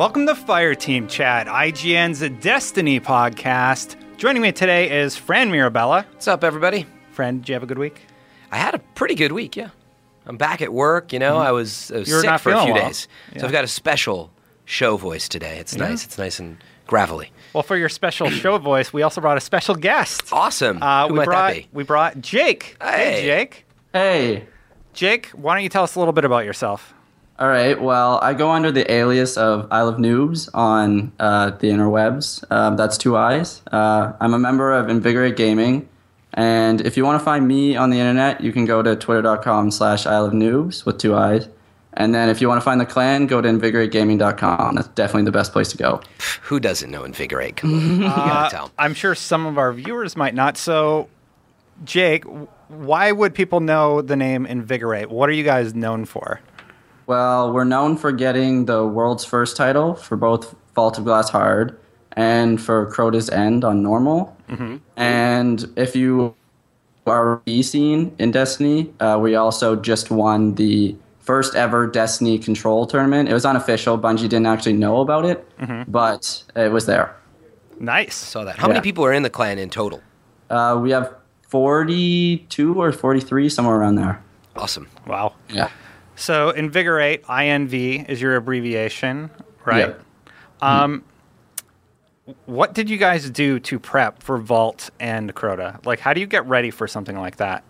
Welcome to Fireteam Chat, IGN's Destiny podcast. Joining me today is Fran Mirabella. What's up, everybody? Fran, did you have a good week? I had a pretty good week, yeah. I'm back at work, you know. I was, I was Mm-hmm. You were sick not for a few well. days. Yeah. So I've got a special show voice today. It's Yeah. nice. It's nice and gravelly. Well, for your special show voice, we also brought a special guest. Awesome. Uh, Who we might brought that be? we brought Jake. Hey. Jake. Hey. Jake, why don't you tell us a little bit about yourself? All right. Well, I go under the alias of Isle of Noobs on uh, the interwebs. Um, that's two eyes. Uh, I'm a member of Invigorate Gaming. And if you want to find me on the internet, you can go to twitter.com slash I Love Noobs with two eyes. And then if you want to find the clan, go to invigorategaming.com. That's definitely the best place to go. Who doesn't know Invigorate? Come on. Uh, tell. I'm sure some of our viewers might not. So, Jake, why would people know the name Invigorate? What are you guys known for? Well, we're known for getting the world's first title for both Vault of Glass Hard and for Crota's End on normal. And if you are B scene in Destiny, uh, we also just won the first ever Destiny Control tournament. It was unofficial. Bungie didn't actually know about it, but it was there. Nice. Saw that. How many people are in the clan in total? Uh, we have 42 or 43, somewhere around there. Awesome. Wow. Yeah. So, Invigorate, INV, is your abbreviation, right? Um, what did you guys do to prep for Vault and Crota? Like, how do you get ready for something like that?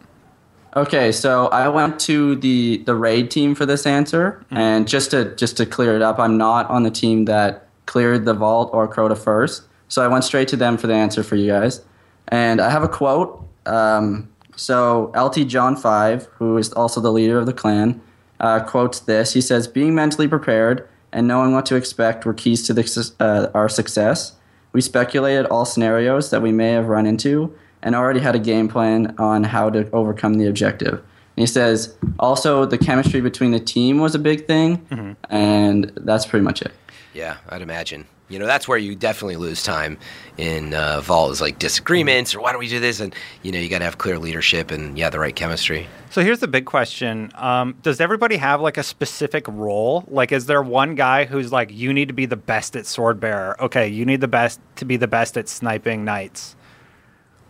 Okay, so I went to the the raid team for this answer, and just to just to clear it up, I'm not on the team that cleared the vault or Crota first. So I went straight to them for the answer for you guys, and I have a quote. Um, so LT John Five, who is also the leader of the clan, uh, quotes this. He says, "Being mentally prepared and knowing what to expect were keys to the, uh, our success. We speculated all scenarios that we may have run into and already had a game plan on how to overcome the objective. And he says, also, the chemistry between the team was a big thing, and that's pretty much it. Yeah, I'd imagine. You know, that's where you definitely lose time in uh, Vault is like disagreements or why don't we do this? And, you know, you got to have clear leadership and, yeah, the right chemistry. So here's the big question: um, Does everybody have like a specific role? Like, is there one guy who's like, you need to be the best at sword bearer? Okay, you need the best to be the best at sniping knights.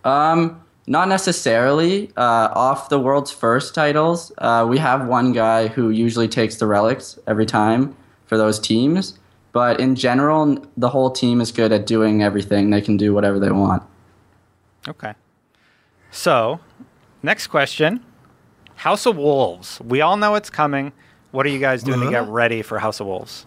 Um, not necessarily. Uh, off the world's first titles, uh, we have one guy who usually takes the relics every time for those teams. But in general, the whole team is good at doing everything. They can do whatever they want. Okay. So, next question: House of Wolves. We all know it's coming. What are you guys doing to get ready for House of Wolves?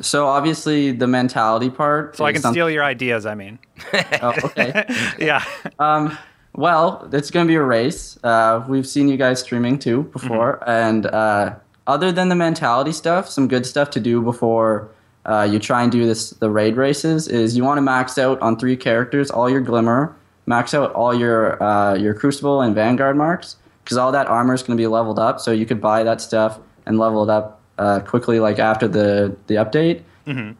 So obviously, the mentality part. So I can some- steal your ideas. I mean, Oh, okay. yeah. Um, well, it's going to be a race. Uh, we've seen you guys streaming too before, and uh, other than the mentality stuff, some good stuff to do before uh, you try and do this the raid races is you want to max out on three characters, all your glimmer, max out all your uh, your crucible and vanguard marks, because all that armor is going to be leveled up. So you could buy that stuff and level it up uh, quickly, like after the the update.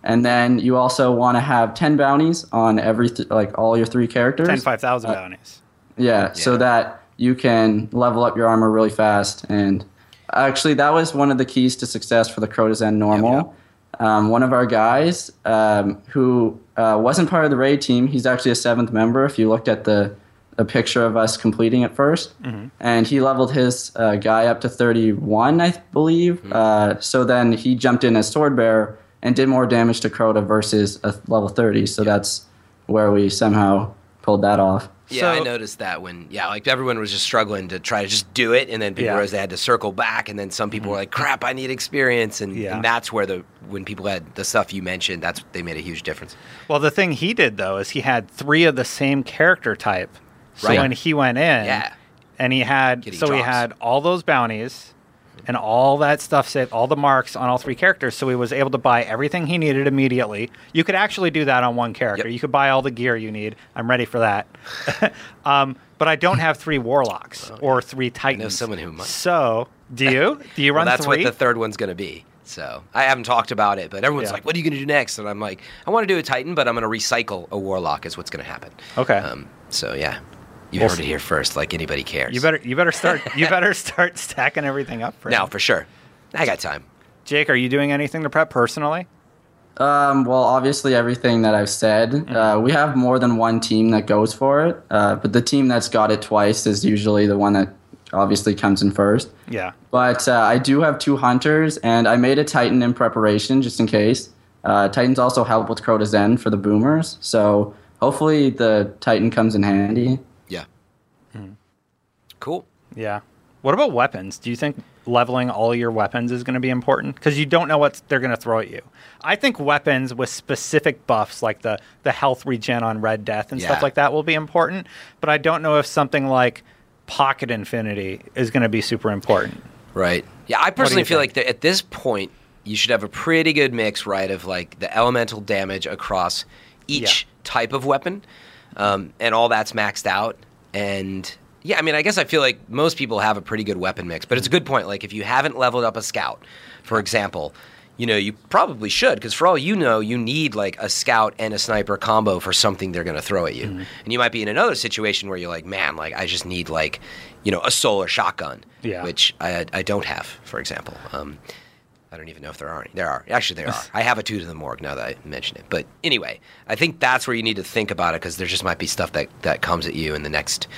And then you also want to have ten bounties on every th- like all your three characters. 10, 5,000 bounties. Yeah, so that you can level up your armor really fast. And actually, that was one of the keys to success for the Crota's End normal. Um, one of our guys um, who uh, wasn't part of the raid team, he's actually a seventh member. If you looked at the a picture of us completing it 1st and he leveled his uh, guy up to 31, I believe. Uh, so then he jumped in as sword bearer and did more damage to Crota versus a level 30. So that's where we somehow pulled that off. Yeah, I noticed that when yeah, like everyone was just struggling to try to just do it, and then people Yeah. realized they had to circle back, and then some people mm-hmm. were like, "Crap, I need experience," and, Yeah. and that's where the when people had the stuff you mentioned, that's they made a huge difference. Well, the thing he did though is he had three of the same character type. So Right. when he went in, Yeah. and he had so he had all those bounties and all that stuff saved, all the marks on all three characters. So he was able to buy everything he needed immediately. You could actually do that on one character. Yep. You could buy all the gear you need. I'm ready for that. um, but I don't have three warlocks or three titans. Know someone who might. So do you? Do you Well, run that's three? what the third one's going to be. So I haven't talked about it, but everyone's Yeah. like, "What are you going to do next?" And I'm like, "I want to do a Titan, but I'm going to recycle a Warlock. Is what's going to happen." Okay. Um, so yeah, you We'll heard see. it here first. Like anybody cares. you better you better start you better start stacking everything up for now him. for sure. I got time. Jake, are you doing anything to prep personally? Um, well, obviously, everything that I've said. Mm-hmm. Uh, we have more than one team that goes for it, uh, but the team that's got it twice is usually the one that obviously comes in first. Yeah. But uh, I do have two hunters, and I made a Titan in preparation just in case. Uh, Titans also help with Crota's End for the boomers, so hopefully the Titan comes in handy. Yeah. Cool. Yeah. What about weapons? Do you think leveling all your weapons is going to be important? Because you don't know what they're going to throw at you. I think weapons with specific buffs, like the the health regen on Red Death and stuff like that, will be important. But I don't know if something like Pocket Infinity is going to be super important. Right. Yeah, I personally feel think? like that at this point you should have a pretty good mix, right, of like the elemental damage across each Yeah. type of weapon, um, and all that's maxed out. And yeah, I mean, I guess I feel like most people have a pretty good weapon mix, but it's a good point. Like if you haven't leveled up a scout, for example. You know, you probably should, because for all you know, you need like a scout and a sniper combo for something they're going to throw at you. Mm-hmm. And you might be in another situation where you're like, man, like I just need like, you know, a solar shotgun, Yeah. which I, I don't have, for example. Um, I don't even know if there are any. There are. Actually, there are. I have a two to the morgue now that I mention it. But anyway, I think that's where you need to think about it because there just might be stuff that, that comes at you in the next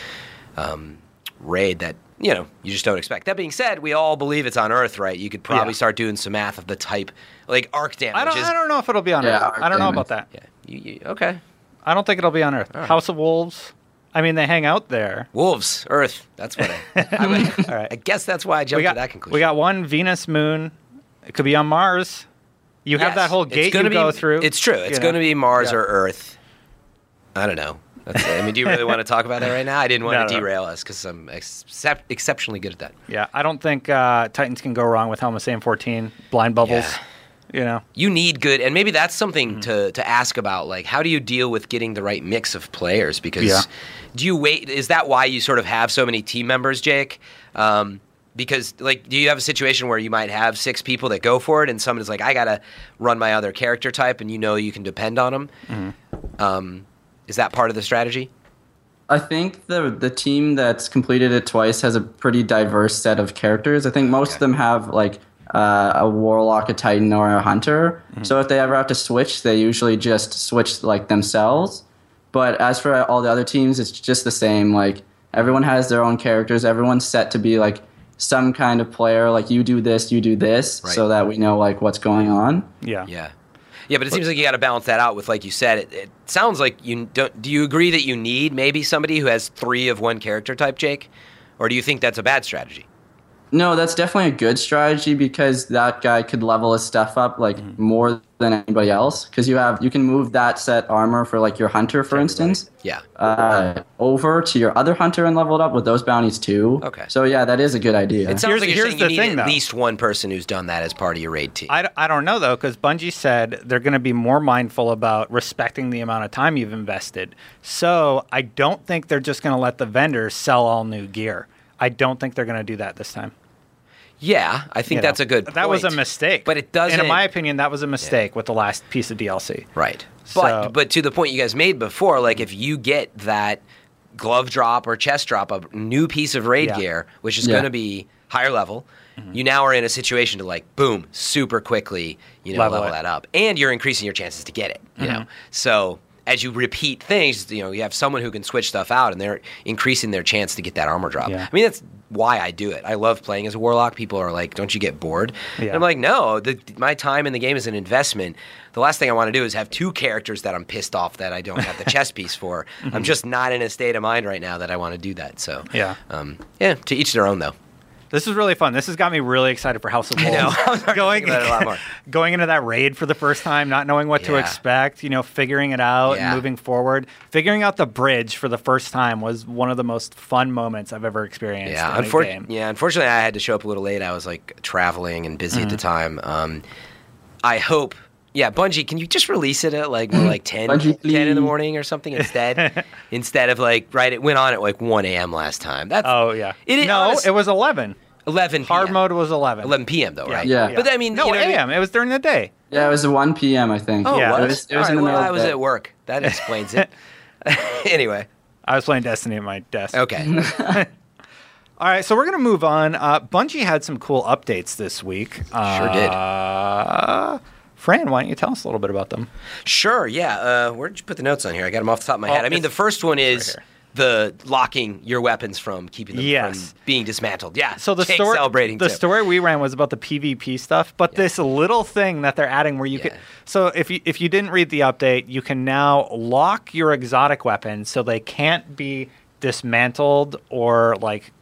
um, raid that, you know, you just don't expect. That being said, we all believe it's on Earth, right? You could probably Yeah. start doing some math of the type, like arc damage. I don't. is- I don't know if it'll be on Yeah, Earth. I don't know about that. Yeah. You, you, okay. I don't think it'll be on Earth. right. House of Wolves. I mean, they hang out there. Wolves, Earth. That's what I. I, would, All right. I guess that's why I jumped we got to that conclusion. we got one Venus moon. It could be on Mars. You have that whole It's gate gonna you be, go through. It's true. It's going to be Mars Yeah. or Earth. I don't know. That's, I mean, do you really want to talk about that right now? I didn't want No, to no. derail us because I'm excep- exceptionally good at that. Yeah, I don't think uh, Titans can go wrong with Helm of Saint-14 blind bubbles. Yeah. You know, You need good, and maybe that's something Mm-hmm. to, to ask about. Like, how do you deal with getting the right mix of players? Because Yeah. do you wait? Is that why you sort of have so many team members, Jake? Um, because like, do you have a situation where you might have six people that go for it, and someone is like, I gotta run my other character type, and you know you can depend on them? Mm-hmm. Um, is that part of the strategy? I think the the team that's completed it twice has a pretty diverse set of characters. I think most of them have like uh, a warlock, a titan, or a hunter. So if they ever have to switch, they usually just switch like themselves. But as for all the other teams, it's just the same. Like everyone has their own characters. Everyone's set to be like some kind of player. Like you do this, you do this, Right. so that we know like what's going on. yeah. Yeah. Yeah, but it seems like you got to balance that out with, like you said, it, it sounds like you don't. Do you agree that you need maybe somebody who has three of one character type, Jake, or do you think that's a bad strategy? No, that's definitely a good strategy because that guy could level his stuff up like Mm-hmm. more than anybody else. Because you have you can move that set armor for like your hunter, for instance, Yeah. uh, over to your other hunter and level it up with those bounties too. Okay. So yeah, that is a good idea. It sounds Here's- like you're here's saying the you need thing, at though. least one person who's done that as part of your raid team. I, I don't know though because Bungie said they're going to be more mindful about respecting the amount of time you've invested. So I don't think they're just going to let the vendors sell all new gear. I don't think they're going to do that this time. Yeah, I think You know, that's a good. That was a mistake, but it doesn't. And in my opinion, that was a mistake with the last piece of DLC. Right. So- But but to the point you guys made before, like if you get that glove drop or chest drop, a new piece of raid Yeah. gear, which is Yeah. going to be higher level, mm-hmm. you now are in a situation to like boom, super quickly, you know, Level level, that up, and you're increasing your chances to get it. You mm-hmm. know, so as you repeat things, you know, you have someone who can switch stuff out, and they're increasing their chance to get that armor drop. Yeah. I mean, that's why I do it. I love playing as a warlock. People are like, "Don't you get bored?" Yeah. I'm like, "No, the, my time in the game is an investment. The last thing I want to do is have two characters that I'm pissed off that I don't have the chess piece for. I'm just not in a state of mind right now that I want to do that. So Mm-hmm. Yeah. um, yeah. To each their own, though. This is really fun. This has got me really excited for House of Wolves. I already going about it a lot more. going into that raid for the first time, not knowing what to expect, you know, figuring it out Yeah. and moving forward. Figuring out the bridge for the first time was one of the most fun moments I've ever experienced Yeah, unfor- game. yeah. Unfortunately, I had to show up a little late. I was like traveling and busy at the Mm-hmm. time. Um, I hope. Yeah, Bungie, can you just release it at like more like 10, Bungie, 10 in the morning or something instead? instead of like right, it went on at like one a.m. last time. That's Oh yeah. It is no, honest- it was eleven. eleven. Hard mode was eleven. 11 p.m. though, right? Yeah. But I mean, no you know what I mean? AM. It was during the day. Yeah, it was 1 p.m. I think. Oh, Yeah, what? it was, it was All in the middle well, I was the at work. That explains it. anyway, I was playing Destiny at my desk. okay. All right, so we're gonna move on. Uh, Bungie had some cool updates this week. Sure did. Fran, why don't you tell us a little bit about them? Sure, yeah. Uh, where'd you put the notes on here? I got them off the top of my Oh, head. I mean, the first one is here. the locking your weapons from keeping them Yes. from being dismantled. Yeah. So the story, celebrating the too. story we ran was about the PvP stuff, but this little thing that they're adding where you Yeah. could. So if you if you didn't read the update, you can now lock your exotic weapons so they can't be dismantled or like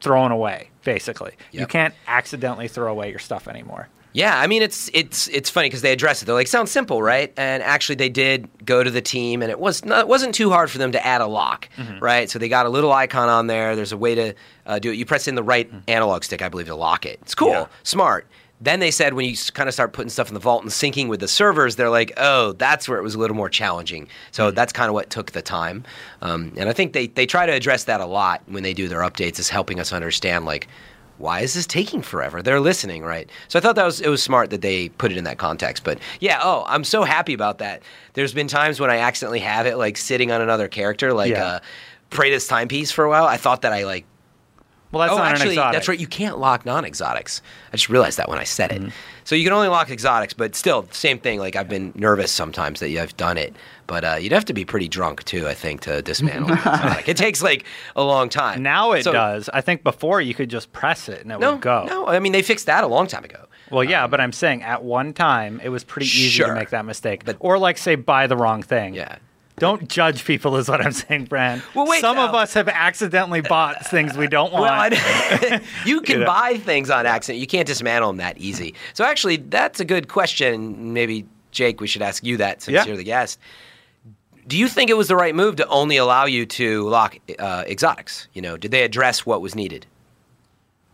thrown away. Basically, you can't accidentally throw away your stuff anymore. Yeah, I mean it's it's it's funny because they address it. They're like, sounds simple, right? And actually, they did go to the team, and it was not, it wasn't too hard for them to add a lock, Mm-hmm. right? So they got a little icon on there. There's a way to uh, do it. You press in the right Mm-hmm. analog stick, I believe, to lock it. It's cool, Yeah. smart. Then they said when you kind of start putting stuff in the vault and syncing with the servers, they're like, oh, that's where it was a little more challenging. So Mm-hmm. that's kind of what took the time. Um, and I think they they try to address that a lot when they do their updates, is helping us understand like why is this taking forever? They're listening, right? So I thought that was it was smart that they put it in that context. But yeah, oh, I'm so happy about that. There's been times when I accidentally have it like sitting on another character, like Yeah. uh, Praedyth's Timepiece for a while. I thought that I like. Well, that's oh, not an actually, exotic. that's right. You can't lock non-exotics. I just realized that when I said it. Mm-hmm. So you can only lock exotics, but still, same thing. Like I've been nervous sometimes that I've done it, but uh, you'd have to be pretty drunk too, I think, to dismantle an exotic. It takes like a long time. Now it So- does. I think before you could just press it and it No, would go. no. I mean, they fixed that a long time ago. Well, yeah, but I'm saying at one time it was pretty easy Sure. to make that mistake. But- or like say buy the wrong thing. Yeah. Don't judge people is what I'm saying, Brand. Well, wait, Some of us have accidentally bought things we don't want. Well, you can Yeah. buy things on accident. You can't dismantle them that easy. So actually, that's a good question. Maybe Jake, we should ask you that since Yeah. you're the guest. Do you think it was the right move to only allow you to lock uh, exotics? You know, did they address what was needed?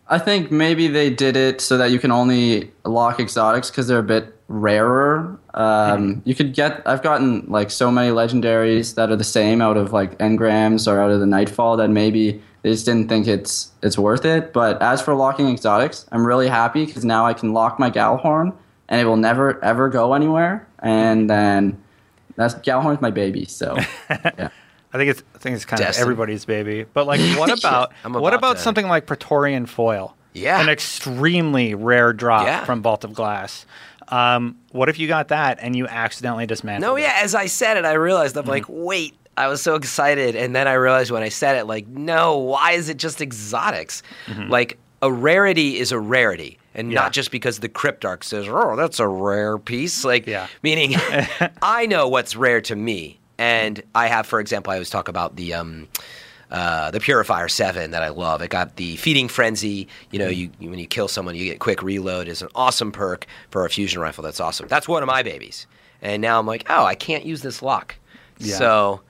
I think maybe they did it so that you can only lock exotics because they're a bit rarer. Um, You could get. I've gotten like so many legendaries that are the same out of like engrams or out of the nightfall that maybe they just didn't think it's it's worth it. But as for locking exotics, I'm really happy because now I can lock my Gjallarhorn and it will never ever go anywhere. And then that's Gjallarhorn's my baby. So yeah. I think it's I think it's kind Destin. of everybody's baby. But like what about I'm what about about to- something like Praetorian foil? Yeah. An extremely rare drop Yeah. from Vault of Glass. Um, what if you got that and you accidentally dismantled No, it? yeah. As I said it, I realized Mm-hmm. I'm like, wait. I was so excited, and then I realized when I said it, like, no, why is it just exotics? Like a rarity is a rarity, and Mm-hmm. Yeah. not just because the cryptarch says, "Oh, that's a rare piece." Like, Yeah. meaning I know what's rare to me, and I have, for example, I always talk about the. Um, uh, the Purifier Seven that I love. It got the Feeding Frenzy. You know, you, you when you kill someone, you get quick reload. is an awesome perk for a fusion rifle. That's awesome. That's one of my babies. And now I'm like, oh, I can't use this lock. Yeah. So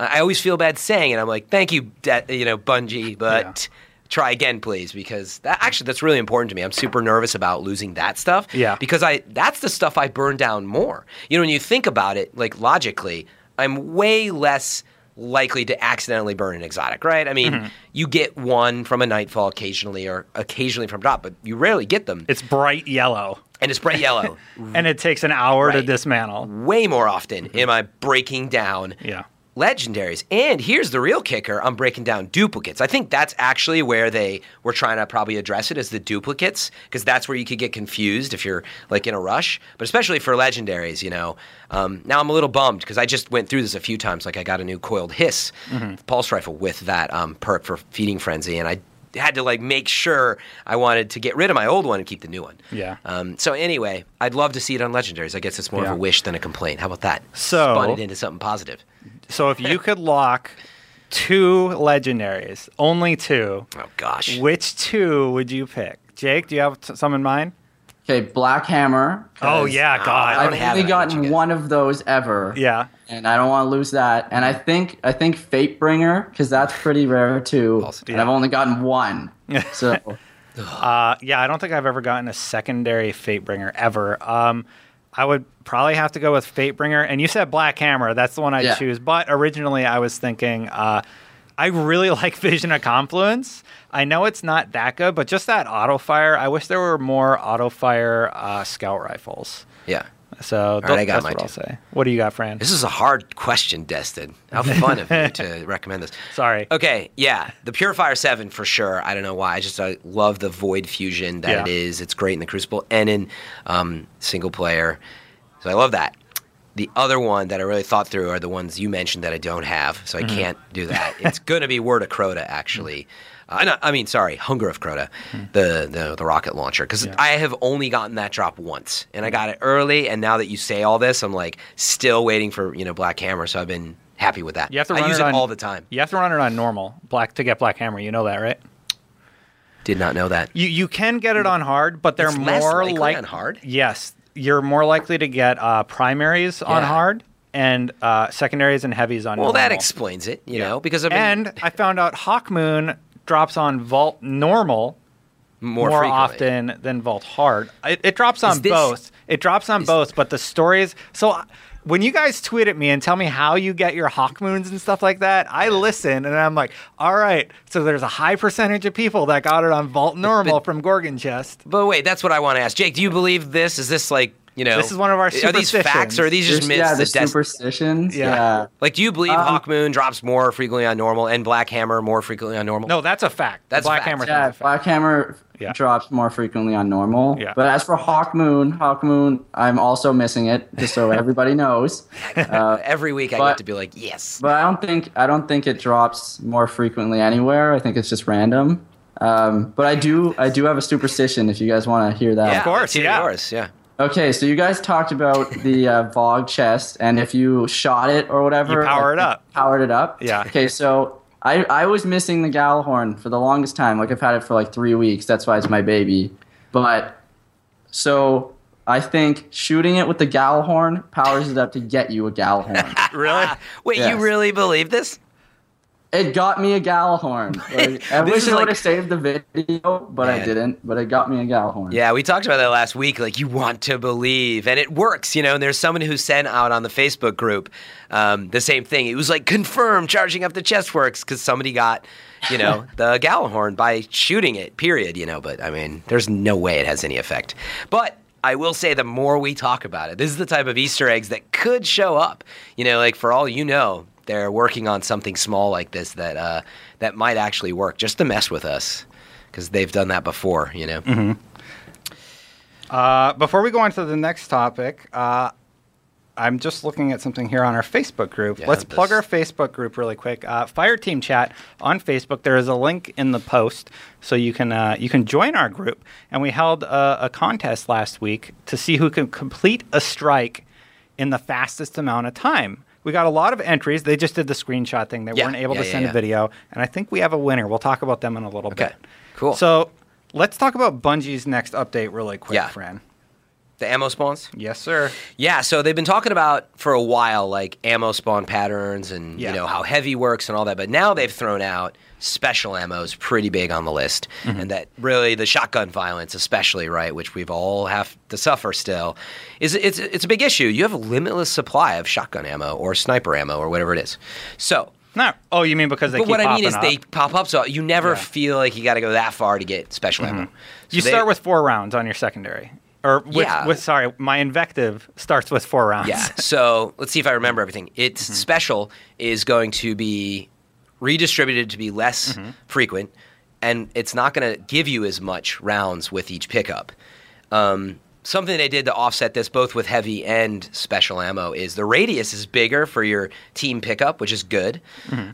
I always feel bad saying it. I'm like, thank you, De- you know, Bungie, but try again, please, because that actually that's really important to me. I'm super nervous about losing that stuff. Yeah. Because I that's the stuff I burn down more. You know, when you think about it, like logically, I'm way less likely to accidentally burn an exotic, right? I mean, Mm-hmm. you get one from a nightfall occasionally or occasionally from drop, but you rarely get them. It's bright yellow. and it's bright yellow. And it takes an hour to dismantle. Way more often am I breaking down Yeah. Legendaries. And here's the real kicker I'm breaking down duplicates. I think that's actually where they were trying to probably address it as the duplicates, because that's where you could get confused if you're like in a rush. But especially for legendaries, you know. Um, now I'm a little bummed because I just went through this a few times. Like I got a new coiled hiss pulse rifle with that um, perk for feeding frenzy, and I had to like make sure I wanted to get rid of my old one and keep the new one. Yeah. Um, so anyway, I'd love to see it on legendaries. I guess it's more Yeah. of a wish than a complaint. How about that? So- spun it into something positive. So if you could lock two legendaries, only two, Oh gosh. which two would you pick? Jake, do you have t- some in mind? Okay, Black Hammer. Oh 'cause yeah, I God. don't I've only it, I'll let you gotten one of those ever. yeah. and I don't want to lose that. And I think I think Fatebringer because that's pretty rare too. Also- and I've only gotten one. So Uh, yeah, I don't think I've ever gotten a secondary Fatebringer ever. Um, I would probably have to go with Fatebringer. And you said Black Hammer. That's the one I'd Yeah. choose. But originally, I was thinking uh, I really like Vision of Confluence. I know it's not that good, but just that auto fire. I wish there were more auto fire uh, scout rifles. Yeah. So right, I got that's what I'll say. What do you got, Fran? This is a hard question, Destin. How fun of you to recommend this. Sorry. Okay, yeah, the Purifier Seven for sure. I don't know why. I just I love the Void Fusion that Yeah. it is. It's great in the Crucible and in um, single player. So I love that. The other one that I really thought through are the ones you mentioned that I don't have, so I Mm-hmm. can't do that. it's going to be Word of Crota, actually. Uh, no, I mean, sorry, Hunger of Crota, the, the the rocket launcher, because. Yeah. I have only gotten that drop once, and I got it early. And now that you say all this, I'm like still waiting for you know Black Hammer. So I've been happy with that. You have to I use it it all the time. You have to run it on normal black to get Black Hammer. You know that, right? Did not know that. You you can get it on hard, but they're It's more like on hard? Yes, you're more likely to get uh, primaries on hard and uh, secondaries and heavies on. Well, that explains it, you know, because I mean, and I found out Hawk Moon drops on Vault normal more, more, often than Vault hard. It, it drops on this- both. It drops on is- both, but the stories. So uh, when you guys tweet at me and tell me how you get your Hawk Moons and stuff like that, I listen and I'm like, all right. So there's a high percentage of people that got it on Vault normal from Gorgon Chest. But wait, that's what I want to ask, Jake. Do you believe this? Is this like you know? This is one of our Are these facts or are these just myths? yeah, the Des- superstitions. Yeah. Yeah. like, do you believe Um, Hawk Moon drops more frequently on normal and Black Hammer more frequently on normal? No, that's a fact. That's Black fact. Hammer. Yeah, a fact. Black Hammer Yeah. drops more frequently on normal. Yeah. But as for Hawk Moon, Hawk Moon, I'm also missing it, just so everybody knows. Uh, Every week I but- get to be like, yes. but I don't think I don't think it drops more frequently anywhere. I think it's just random. Um, but I do I do have a superstition if you guys want to hear that. yeah, course, let's hear yeah. yours. Yeah. Okay, so you guys talked about the uh, Vogue chest, and if you shot it or whatever, You power it up. Powered it up. Yeah. Okay, so I I was missing the Gjallarhorn for the longest time. Like I've had it for like three weeks. That's why it's my baby. But so I think shooting it with the Gjallarhorn powers it up to get you a Gjallarhorn. Really? Wait, Yes. you really believe this? It got me a Gjallarhorn. Like, I wish is I would have saved the video, but I didn't. But it got me a Gjallarhorn. Yeah, we talked about that last week. Like, you want to believe, and it works, you know. And there's someone who sent out on the Facebook group um, the same thing. It was like confirmed charging up the chest works because somebody got, you know, the Galahorn by shooting it. Period. You know, but I mean, there's no way it has any effect. But I will say, the more we talk about it, this is the type of Easter eggs that could show up. You know, like for all you know, they're working on something small like this that uh, that might actually work, just to mess with us, because they've done that before. You know. Uh, before we go on to the next topic, uh, I'm just looking at something here on our Facebook group. Yeah, Let's plug our Facebook group really quick. Uh, Fireteam Chat on Facebook. There is a link in the post, so you can uh, you can join our group. And we held a, a contest last week to see who can complete a strike in the fastest amount of time. We got a lot of entries. They just did the screenshot thing. They Yeah, weren't able yeah, to yeah, send a video, and I think we have a winner. We'll talk about them in a little Okay, bit. cool. So let's talk about Bungie's next update really quick, Yeah. Fran. The ammo spawns? Yes, sir. Yeah, so they've been talking about for a while like ammo spawn patterns and you know how heavy works and all that, but now they've thrown out special ammos pretty big on the list. Mm-hmm. And that really the shotgun violence especially, right, which we've all have to suffer still, is it's it's a big issue. You have a limitless supply of shotgun ammo or sniper ammo or whatever it is. So No. Oh, you mean because they but what I mean is popping they pop up, so you never Yeah. Mm-hmm. feel like you got to go that far to get special ammo. So You they- start with four rounds on your secondary. Or with, Yeah. with sorry, my invective starts with four rounds. Yeah. So let's see if I remember everything. Its special is going to be redistributed to be less frequent, and it's not going to give you as much rounds with each pickup. Um, something they did to offset this, both with heavy and special ammo, is the radius is bigger for your team pickup, which is good.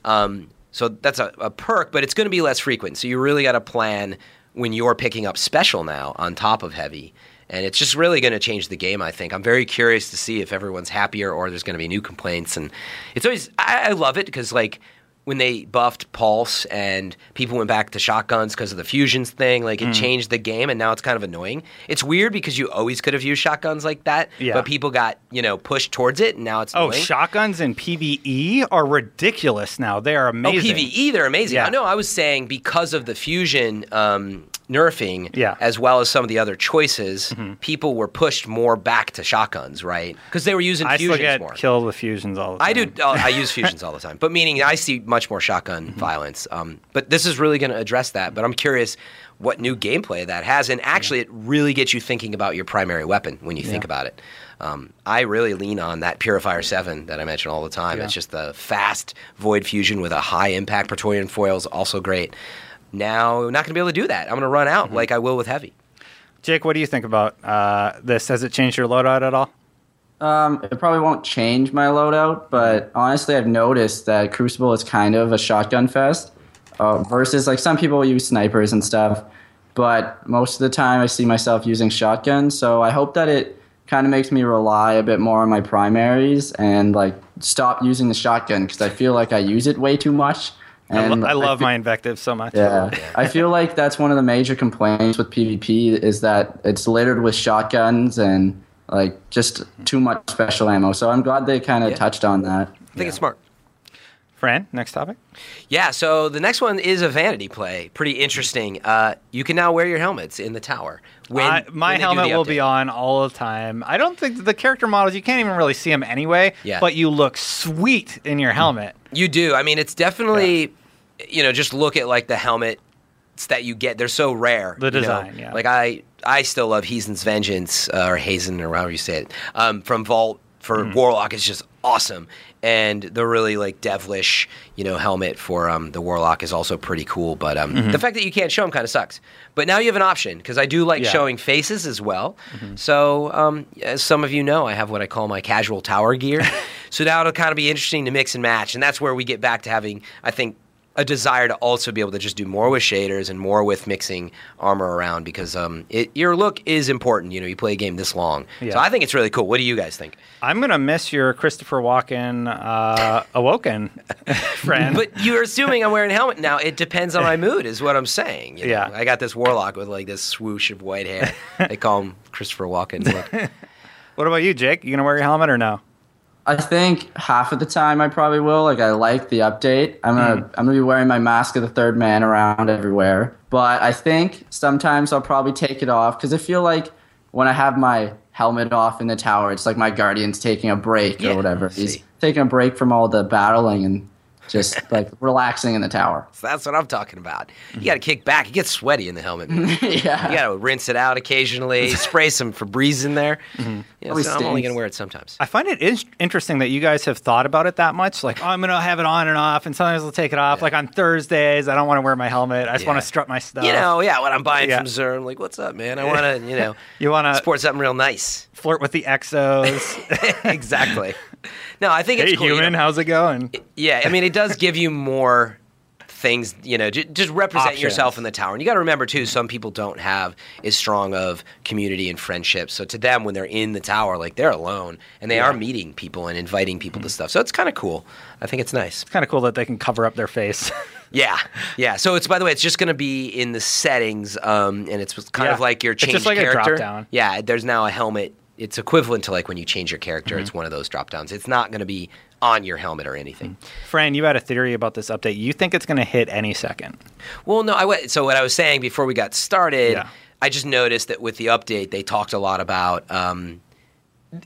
Um, so that's a, a perk, but it's going to be less frequent. So you really got to plan when you're picking up special now on top of heavy. And it's just really going to change the game, I think. I'm very curious to see if everyone's happier or there's going to be new complaints. And it's always, I, I love it because, like, when they buffed Pulse and people went back to shotguns because of the fusions thing, like it Mm. changed the game and now it's kind of annoying. It's weird because you always could have used shotguns like that, Yeah. but people got, you know, pushed towards it and now it's Oh, shotguns in PVE are ridiculous now. They are amazing. Oh, amazing. PVE, they're amazing. Yeah. No, I was saying because of the fusion um, nerfing, Yeah. Mm-hmm. as well as some of the other choices, people were pushed more back to shotguns, right? Because they were using I still fusions get more. killed with fusions all the time. I do. Uh, I use fusions all the time, but meaning I see much more shotgun Mm-hmm. violence. Um, but this is really going to address that. But I'm curious what new gameplay that has, and actually, it really gets you thinking about your primary weapon when you think about it. Um, I really lean on that Purifier Seven that I mention all the time. Yeah. It's just the fast void fusion with a high impact Praetorian foil is also great. Now, I'm not going to be able to do that. I'm going to run out Mm-hmm. like I will with heavy. Jake, what do you think about uh, this? Has it changed your loadout at all? Um, it probably won't change my loadout, but honestly, I've noticed that Crucible is kind of a shotgun fest. Uh, versus like some people use snipers and stuff, but most of the time I see myself using shotguns. So I hope that it kind of makes me rely a bit more on my primaries and like stop using the shotgun because I feel like I use it way too much. I, lo- I love fe- my invective so much. yeah, I feel like that's one of the major complaints with PvP is that it's littered with shotguns and like just too much special ammo. So I'm glad they kind of Yeah. touched on that. I think it's smart. Fran, next topic. Yeah, so the next one is a vanity play. Pretty interesting. Uh, you can now wear your helmets in the tower. When, I- my when helmet will be on all the time. I don't think the character models you can't even really see them anyway. Yeah. But you look sweet in your helmet. You do. I mean, it's definitely, you know, just look at like the helmets that you get. They're so rare. The you know? design, yeah. Like I, I still love Hazen's Vengeance uh, or Hazen or however you say it um, from Vault for Mm-hmm. Warlock is just awesome, and the really like devilish, you know, helmet for um, the Warlock is also pretty cool. But um, the fact that you can't show them kind of sucks. But now you have an option because I do like Yeah. showing faces as well. So um, as some of you know, I have what I call my casual tower gear. so now it'll kind of be interesting to mix and match, and that's where we get back to having, I think, a desire to also be able to just do more with shaders and more with mixing armor around because um, it, your look is important. You know, you play a game this long, Yeah. so I think it's really cool. What do you guys think? I'm gonna miss your Christopher Walken uh, awoken friend. But you're assuming I'm wearing a helmet now. It depends on my mood, is what I'm saying. you know? Yeah. I got this warlock with like this swoosh of white hair. they call him Christopher Walken. Look. what about you, Jake? You gonna wear your helmet or no? I think half of the time I probably will. Like I like the update. I'm gonna mm. I'm gonna be wearing my mask of the third man around everywhere. But I think sometimes I'll probably take it off because I feel like when I have my helmet off in the tower, it's like my guardian's taking a break Yeah, or whatever. He's taking a break from all the battling and just like relaxing in the tower. So that's what I'm talking about. You got to kick back. It gets sweaty in the helmet. yeah. You got to rinse it out occasionally, spray some Febreze in there. Mm-hmm. You know, Always so I'm only going to wear it sometimes. I find it is interesting that you guys have thought about it that much. Like, oh, I'm gonna have it on and off, and sometimes I'll take it off. Like on Thursdays, I don't want to wear my helmet. I just Yeah. want to strut my stuff. You know, yeah, when I'm buying Yeah. from Xur, I'm like, what's up, man? I want to, you know, You wanna- sport something real nice. flirt with the exos. exactly. No, I think it's hey, cool. you human, know. how's it going? Yeah, I mean, it does give you more things, you know, j- just represent Options. yourself in the tower. And you got to remember, too, some people don't have as strong of community and friendship. So to them, when they're in the tower, like they're alone and they are meeting people and inviting people Mm-hmm. to stuff. So it's kind of cool. I think it's nice. It's kind of cool that they can cover up their face. Yeah, yeah. So it's by the way, it's just going to be in the settings, um, and it's kind Yeah. of like your It's change like character. Yeah, there's now a helmet. It's equivalent to like when you change your character. Mm-hmm. It's one of those drop downs. It's not going to be on your helmet or anything. Fran, you had a theory about this update. You think it's going to hit any second? Well, no. I so what I was saying before we got started, Yeah. I just noticed that with the update, they talked a lot about. Um,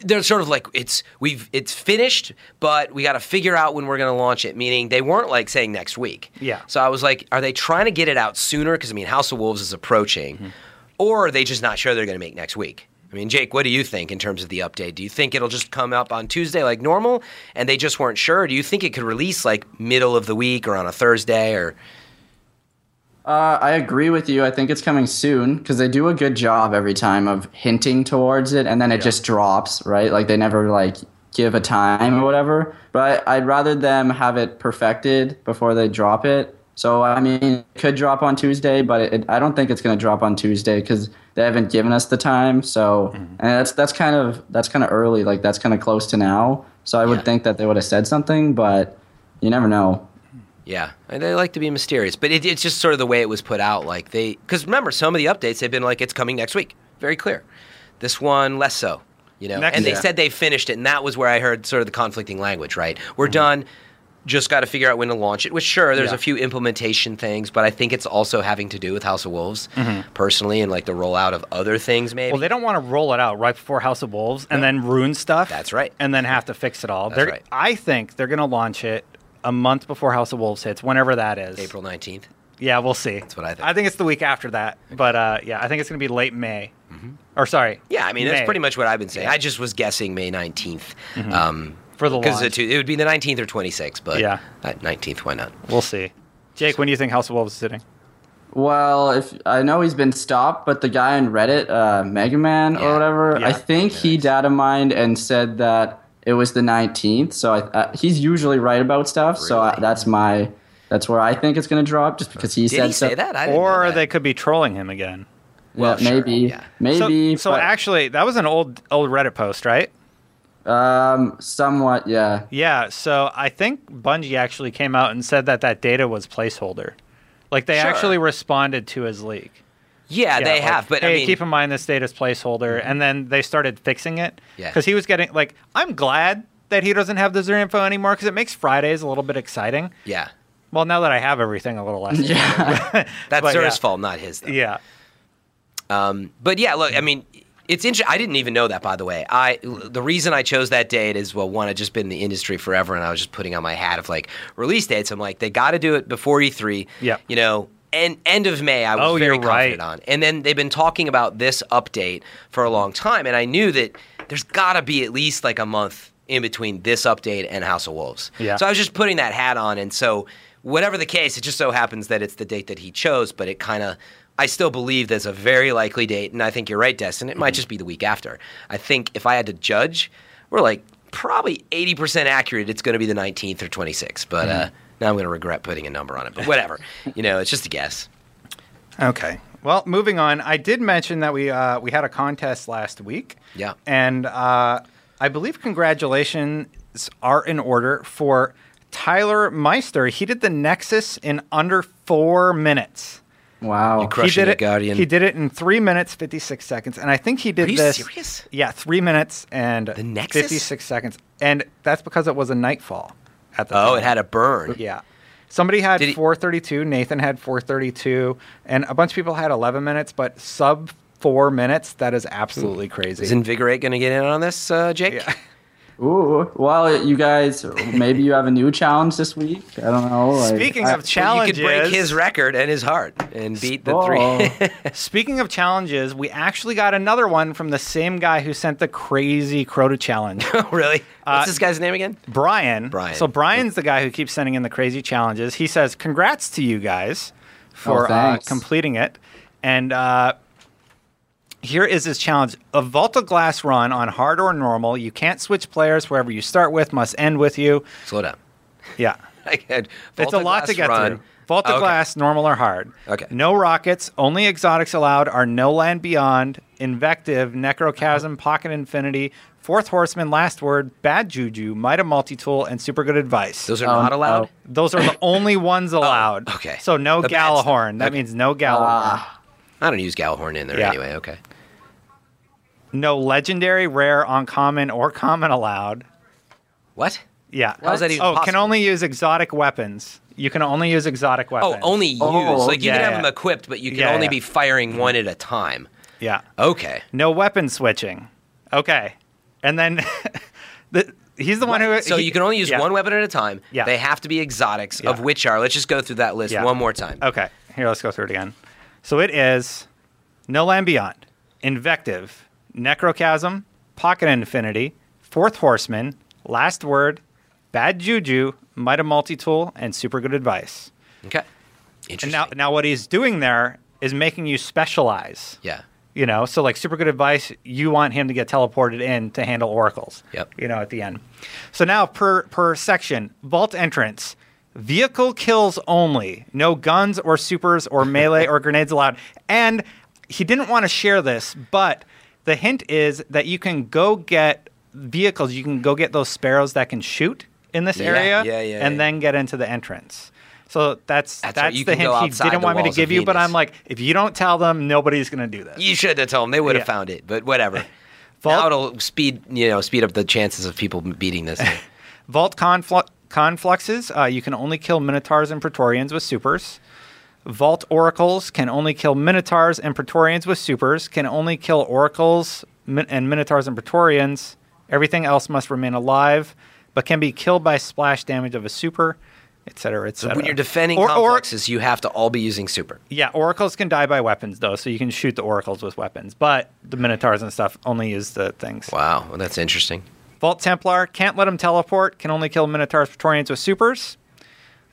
they're sort of like it's we've it's finished, but we got to figure out when we're going to launch it. Meaning they weren't like saying next week. Yeah. So I was like, are they trying to get it out sooner? Because I mean, House of Wolves is approaching, Mm-hmm. or are they just not sure they're going to make next week? I mean, Jake, what do you think in terms of the update? Do you think it'll just come up on Tuesday like normal and they just weren't sure? Do you think it could release like middle of the week or on a Thursday or Uh, I agree with you. I think it's coming soon because they do a good job every time of hinting towards it, and then it just drops, right? Like they never like give a time or whatever. But I'd rather them have it perfected before they drop it. So I mean, it could drop on Tuesday, but it, I don't think it's going to drop on Tuesday because they haven't given us the time. So mm-hmm. and that's that's kind of that's kind of early. Like that's kind of close to now. So I would Yeah. think that they would have said something, but you never know. Yeah, and they like to be mysterious, but it, it's just sort of the way it was put out. Like they, because remember, some of the updates they've been like it's coming next week, very clear. This one less so, you know. Next- and they Yeah. said they finished it, and that was where I heard sort of the conflicting language. Right, we're mm-hmm. done. Just got to figure out when to launch it. Which sure, there's Yeah. a few implementation things, but I think it's also having to do with House of Wolves personally, and like the rollout of other things. Maybe. Well, they don't want to roll it out right before House of Wolves and then ruin stuff. That's right. And then have to fix it all. That's They're- right. I think they're going to launch it a month before House of Wolves hits, whenever that is. April nineteenth. Yeah, we'll see. That's what I think. I think it's the week after that, but uh, yeah, I think it's going to be late May. Or sorry. Mm-hmm. Yeah, I mean that's pretty much what I've been saying. I just was guessing May 19th um, For the because it would be the 19th or 26th, but Yeah. that 19th, why not? We'll see. Jake, when do you think House of Wolves is hitting? Well, if I know he's been stopped, but the guy on Reddit, uh, Mega Man Yeah. or whatever, Yeah. I think he data mined and said that it was the 19th. So I, uh, he's usually right about stuff. So I, that's my that's where I think it's going to drop, just because he Did said he say so. that? I Or that. they could be trolling him again. Yeah, Well, sure, maybe, yeah. maybe. So, so actually, that was an old old Reddit post, right? Um, somewhat, yeah. Yeah. So I think Bungie actually came out and said that that data was placeholder. Like they Sure. actually responded to his leak. Yeah, Yeah, they like, have, but hey, I mean, keep in mind this data's placeholder, and then they started fixing it. Yeah. Because he was getting like, I'm glad that he doesn't have the Xur info anymore because it makes Fridays a little bit exciting. yeah, Well, now that I have everything, a little less. Yeah. that's But yeah. fault, not his. Though. yeah. Um, but yeah, look, I mean, it's interesting. I didn't even know that, by the way. I the reason I chose that date is well, one, I've just been in the industry forever, and I was just putting on my hat of like release dates. I'm like, they got to do it before E3. Yeah, You know. And end of May, I was Oh, very you're confident right. on. And then they've been talking about this update for a long time, and I knew that there's got to be at least like a month in between this update and House of Wolves. Yeah. So I was just putting that hat on, and so whatever the case, it just so happens that it's the date that he chose, but it kind of. I still believe there's a very likely date, and I think you're right, Destin. It Mm-hmm. might just be the week after. I think if I had to judge, we're like probably 80% accurate. It's going to be the 19th or 26th, but Mm-hmm. uh, now I'm going to regret putting a number on it. But whatever, you know, it's just a guess. Okay. Well, moving on. I did mention that we uh, we had a contest last week. Yeah. And uh, I believe congratulations are in order for Tyler Meister. He did the Nexus in under four minutes. Wow. You Crushing he did it, Guardian. He did it in three minutes fifty six seconds, and I think he did Are you this. serious? Yeah, three minutes and The Nexus? fifty six seconds, and that's because it was a nightfall. At the Oh, time. it had a burn. Yeah. Somebody had Did he- 432. Nathan had 432. And a bunch of people had 11 minutes, but sub four minutes, that is absolutely crazy. Is Invigorate going to get in on this, uh, Jake? yeah. Ooh. Well, you guys, maybe you have a new challenge this week. I don't know. like- Speaking I- of Well, challenges, you could break his record and his heart and beat the Oh. three. speaking of challenges, we actually got another one from the same guy who sent the crazy Crota challenge. Oh, really? What's Uh, this guy's name again? Brian. Brian. So Brian's the guy who keeps sending in the crazy challenges. He says, "Congrats to you guys for Oh, uh, completing it." And uh, here is his challenge: a Vault of Glass run on hard or normal. You can't switch players. Wherever you start with must end with you. Slow down. Yeah, I had it's a lot to get run. through. Volta Okay. Glass, normal or hard. Okay. No rockets. Only exotics allowed are No Land Beyond, Invective, Necrochasm, Pocket Infinity, Fourth Horseman, Last Word, Bad Juju, MIDA Multi-Tool, and Super Good Advice. Those are Oh, not allowed. no. Those are the only ones allowed. Oh, okay. So no The. Gjallarhorn. That Okay. means no Gjallarhorn. Ah, I don't use Gjallarhorn in there Yeah. anyway. Okay. No legendary, rare, uncommon, or common allowed. What? Yeah. How is that even oh, can only use exotic weapons. You can only use exotic oh, weapons. Oh, only use. Oh, like you yeah, can have yeah. them equipped, but you can Yeah, only yeah. be firing one at a time. Yeah. Okay. No weapon switching. Okay. And then the, he's the one who. So he- you can only use yeah. one weapon at a time. Yeah. They have to be exotics, of which are. Let's just go through that list Yeah. one more time. Okay. Here, let's go through it again. So it is No Land Beyond, Invective, Necrochasm, Pocket Infinity, Fourth Horseman, Last Word, Bad Juju, MIDA Multi-Tool, and Super Good Advice. Okay. And Interesting. now, now what he's doing there is making you specialize. yeah. You know, so like super good advice, you want him to get teleported in to handle oracles. Yep. You know, at the end. So now per per section, vault entrance, vehicle kills only, no guns or supers or melee or grenades allowed. And he didn't want to share this, but the hint is that you can go get vehicles, you can go get those sparrows that can shoot in this Yeah, area yeah, yeah, and yeah. then get into the entrance. So that's That's that's, right, the hint he didn't want me to give you, but I'm like, if you don't tell them, nobody's going to do this. You should have told them. They would have Yeah. found it, but whatever. Vault- now it'll speed, you know, speed up the chances of people beating this. Vault conflu- confluxes, uh, you can only kill Minotaurs and Praetorians with supers. Vault oracles can only kill Minotaurs and Praetorians with supers, can only kill oracles and Minotaurs and Praetorians. Everything else must remain alive, but can be killed by splash damage of a super, etc., so etc. when you're defending Or- or- you have to all be using super. Yeah, oracles can die by weapons though, so you can shoot the oracles with weapons, but the Minotaurs and stuff only use the things. Wow, well, that's interesting. Vault Templar can't let him teleport, can only kill Minotaurs Praetorians with supers.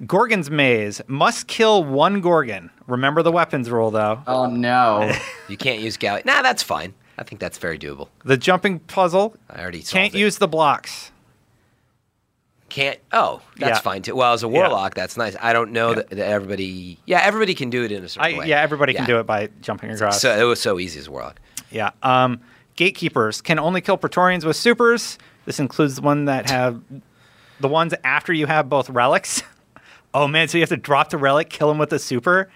Gorgon's Maze must kill one Gorgon. Remember the weapons rule though. Oh no. You can't use galley. Nah, that's fine. I think that's very doable. The jumping puzzle I already solved can't it. use the blocks. Can't. Oh, that's Yeah. fine too. Well, as a warlock, that's nice. I don't know that, that everybody. Yeah, everybody can do it in a certain I, way. yeah, everybody can do it by jumping across. So it was so easy as a warlock. yeah. Um, gatekeepers can only kill Praetorians with supers. This includes the one that have the ones after you have both relics. oh man, so you have to drop the relic, kill him with a super.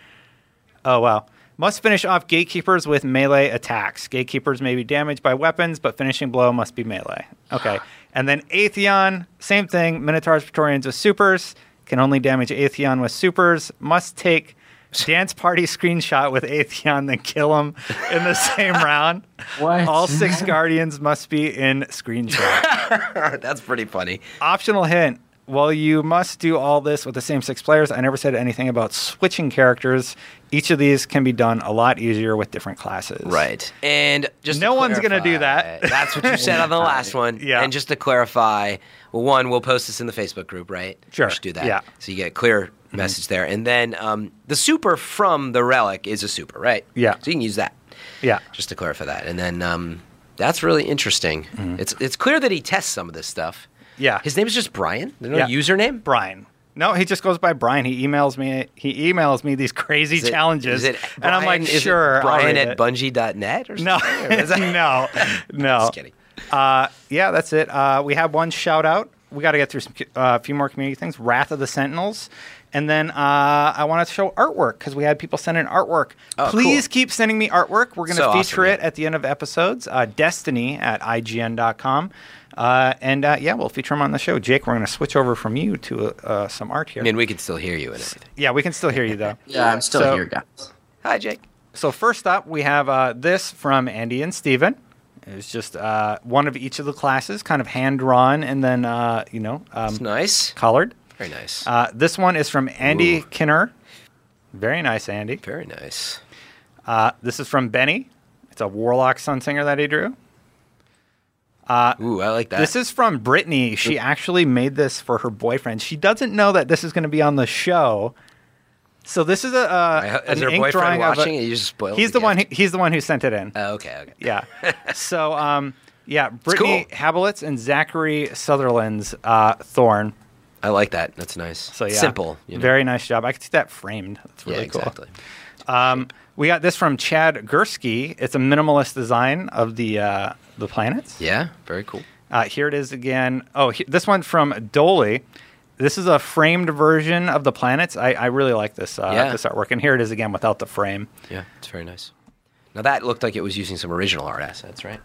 Oh wow. Must finish off gatekeepers with melee attacks. Gatekeepers may be damaged by weapons, but finishing blow must be melee. Okay. And then Atheon, same thing. Minotaurs, Praetorians with supers can only damage Atheon with supers. Must take dance party screenshot with Atheon, then kill him in the same round. What? All six guardians must be in screenshot. that's pretty funny. Optional hint. While you must do all this with the same six players, I never said anything about switching characters. Each of these can be done a lot easier with different classes. Right. And just to No one's gonna do that. That's what you said on the last one. Yeah. And just to clarify, well, one, we'll post this in the Facebook group, right? Sure. We should do that. Yeah. So you get a clear message there. And then um, the super from the relic is a super, right? Yeah. So you can use that. Yeah. Just to clarify that. And then um, that's really interesting. It's it's clear that he tests some of this stuff. Yeah. His name is just Brian. There's no Yeah. username. Brian. No, he just goes by Brian. He emails me. He emails me these crazy it- challenges, is it and I'm like, is sure, Brian at it. Bungie.net or No, something? That- no, no. Just kidding. Uh, yeah, that's it. Uh, we have one shout out. We got to get through a uh, few more community things. Wrath of the Sentinels, and then uh, I want to show artwork because we had people send in artwork. Oh, Please cool. keep sending me artwork. We're going to So feature awesome, it yeah. at the end of episodes. Uh, Destiny at ign.com. Uh, and uh, yeah, we'll feature them on the show. Jake, we're going to switch over from you to uh, some art here. I mean, we can still hear you and everything. yeah, we can still hear you though. Yeah, I'm still So- here, guys. Hi, Jake. So first up, we have uh, this from Andy and Steven. It's just uh, one of each of the classes, kind of hand drawn and then uh, you know um, It's nice. colored. Very nice. Uh, this one is from Andy Ooh. Kinner. Very nice, Andy. Very nice. Uh, this is from Benny. It's a Warlock Sun Singer that he drew. Ooh, I like that. This is from Brittany. She actually made this for her boyfriend. She doesn't know that this is going to be on the show. So this is a uh, I ho- an her ink boyfriend drawing of a- watching it? You just spoiled He's the the one. Who, he's the one who sent it in. Oh, okay, okay. Yeah. so, um, yeah, Brittany cool. Hablitz and Zachary Sutherland's uh, Thorn. I like that. That's nice. So yeah, Simple. You know? Very nice job. I could see that framed. That's yeah, really cool. exactly. Um, we got this from Chad Gursky. It's a minimalist design of the uh, the planets. Yeah, very cool. Uh, here it is again. Oh, he, this one from Dolly. This is a framed version of the planets. I, I really like this uh, Yeah. this artwork, and here it is again without the frame. Yeah, it's very nice. Now that looked like it was using some original art assets, right?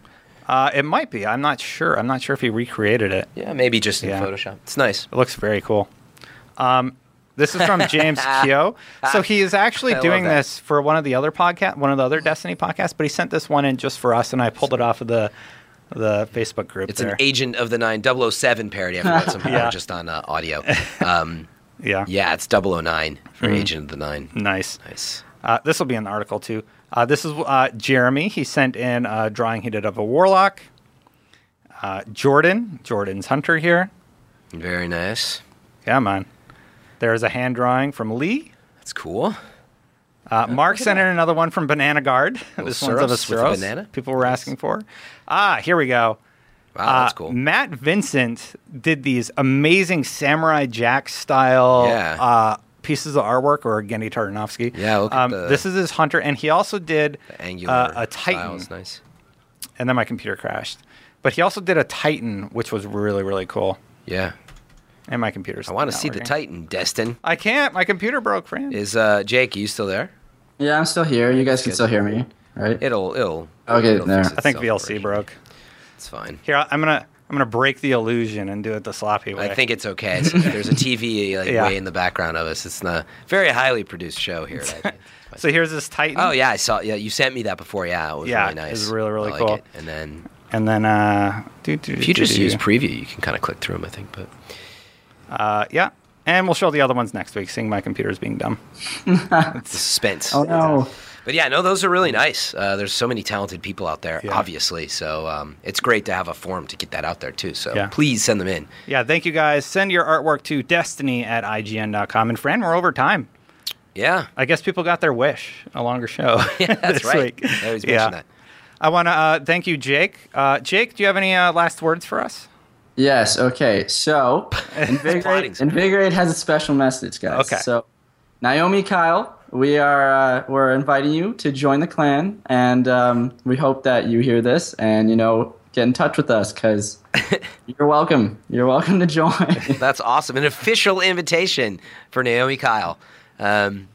Uh, it might be. I'm not sure. I'm not sure if he recreated it. Yeah, maybe just in Yeah. Photoshop. It's nice. It looks very cool. Um, this is from James Keogh. So he is actually I doing this for one of the other podcast, one of the other Destiny podcasts, but he sent this one in just for us, and I pulled it off of the the Facebook group. It's there. an Agent of the Nine 007 parody. I forgot some people Yeah. just on uh, audio. Um, yeah, yeah, it's 009 for Mhm. Agent of the Nine. nice. Nice. Uh, this will be in the article too. Uh, this is uh, Jeremy. He sent in a drawing he did of a warlock. Uh, Jordan, Jordan's hunter here. Very nice. Yeah, man. There's a hand drawing from Lee. That's cool. Uh, Mark sent in another one from Banana Guard. this one's of a Syrups with a Syros banana? people were asking for. Ah, here we go. Wow, that's Uh, cool. Matt Vincent did these amazing Samurai Jack style Yeah. uh, pieces of artwork, or Genndy Tartakovsky. Yeah, look at um, the- This is his hunter, and he also did angular uh, a Titan. is nice. And then my computer crashed. But he also did a Titan, which was really, really cool. Yeah. And my computer's I want to not see the. Titan, Destin. I can't. My computer broke, friend. Is uh Jake, are you still there? Yeah, I'm still here. You guys can still hear me, right? It'll it'll Okay, it'll there. I think VLC pretty- broke. It's fine. Here, I'm gonna I'm gonna break the illusion and do it the sloppy way. I think it's okay. It's, there's a TV like Yeah. way in the background of us. It's not a very highly produced show here. I so. Here's this Titan. oh yeah, I saw. Yeah, you sent me that before. Yeah, it was Yeah, really it nice. was really, really I like cool. it. And then And then uh, do, do, if you do, just use preview, you can kind of click through them. I think, but uh, yeah, and we'll show the other ones next week. Seeing my computer's being dumb. suspense. Oh no. But yeah, no, those are really nice. Uh, there's so many talented people out there, Yeah. obviously. So um, it's great to have a forum to get that out there too. So Yeah. please send them in. Yeah, thank you guys. Send your artwork to destiny at ign.com. And Fran, we're over time. Yeah, I guess people got their wish, a longer show. yeah, that's this right. week. I always Yeah. mention that. I want to uh, thank you, Jake. Uh, Jake, do you have any uh, last words for us? Yes. Okay. So, Invigorate, Invigorate has a special message, guys. Okay. So, Naomi, Kyle, we are uh, we're inviting you to join the clan, and um, we hope that you hear this and you know get in touch with us because you're welcome. You're welcome to join. That's awesome. An official invitation for Naomi Kyle um,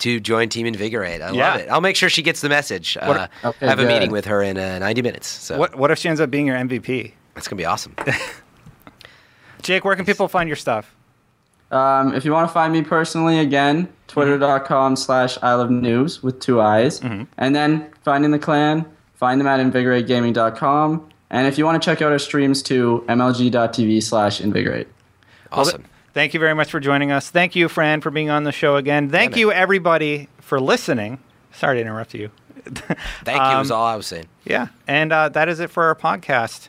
to join Team Invigorate. I Yeah. love it. I'll make sure she gets the message. Uh, Okay, I have a meeting with her in uh, 90 minutes. So What What if she ends up being your MVP? It's going to be awesome. Jake, where can people find your stuff? Um, if you want to find me personally, again, twitter.com slash I love news with two eyes. And then finding the clan, find them at invigorategaming.com. And if you want to check out our streams too, mlg.tv slash invigorate. awesome. Thank you very much for joining us. Thank you, Fran, for being on the show again. Thank man. you, everybody, for listening. Sorry to interrupt you. Thank you. is Um, all I was saying. Yeah. And uh, that is it for our podcast.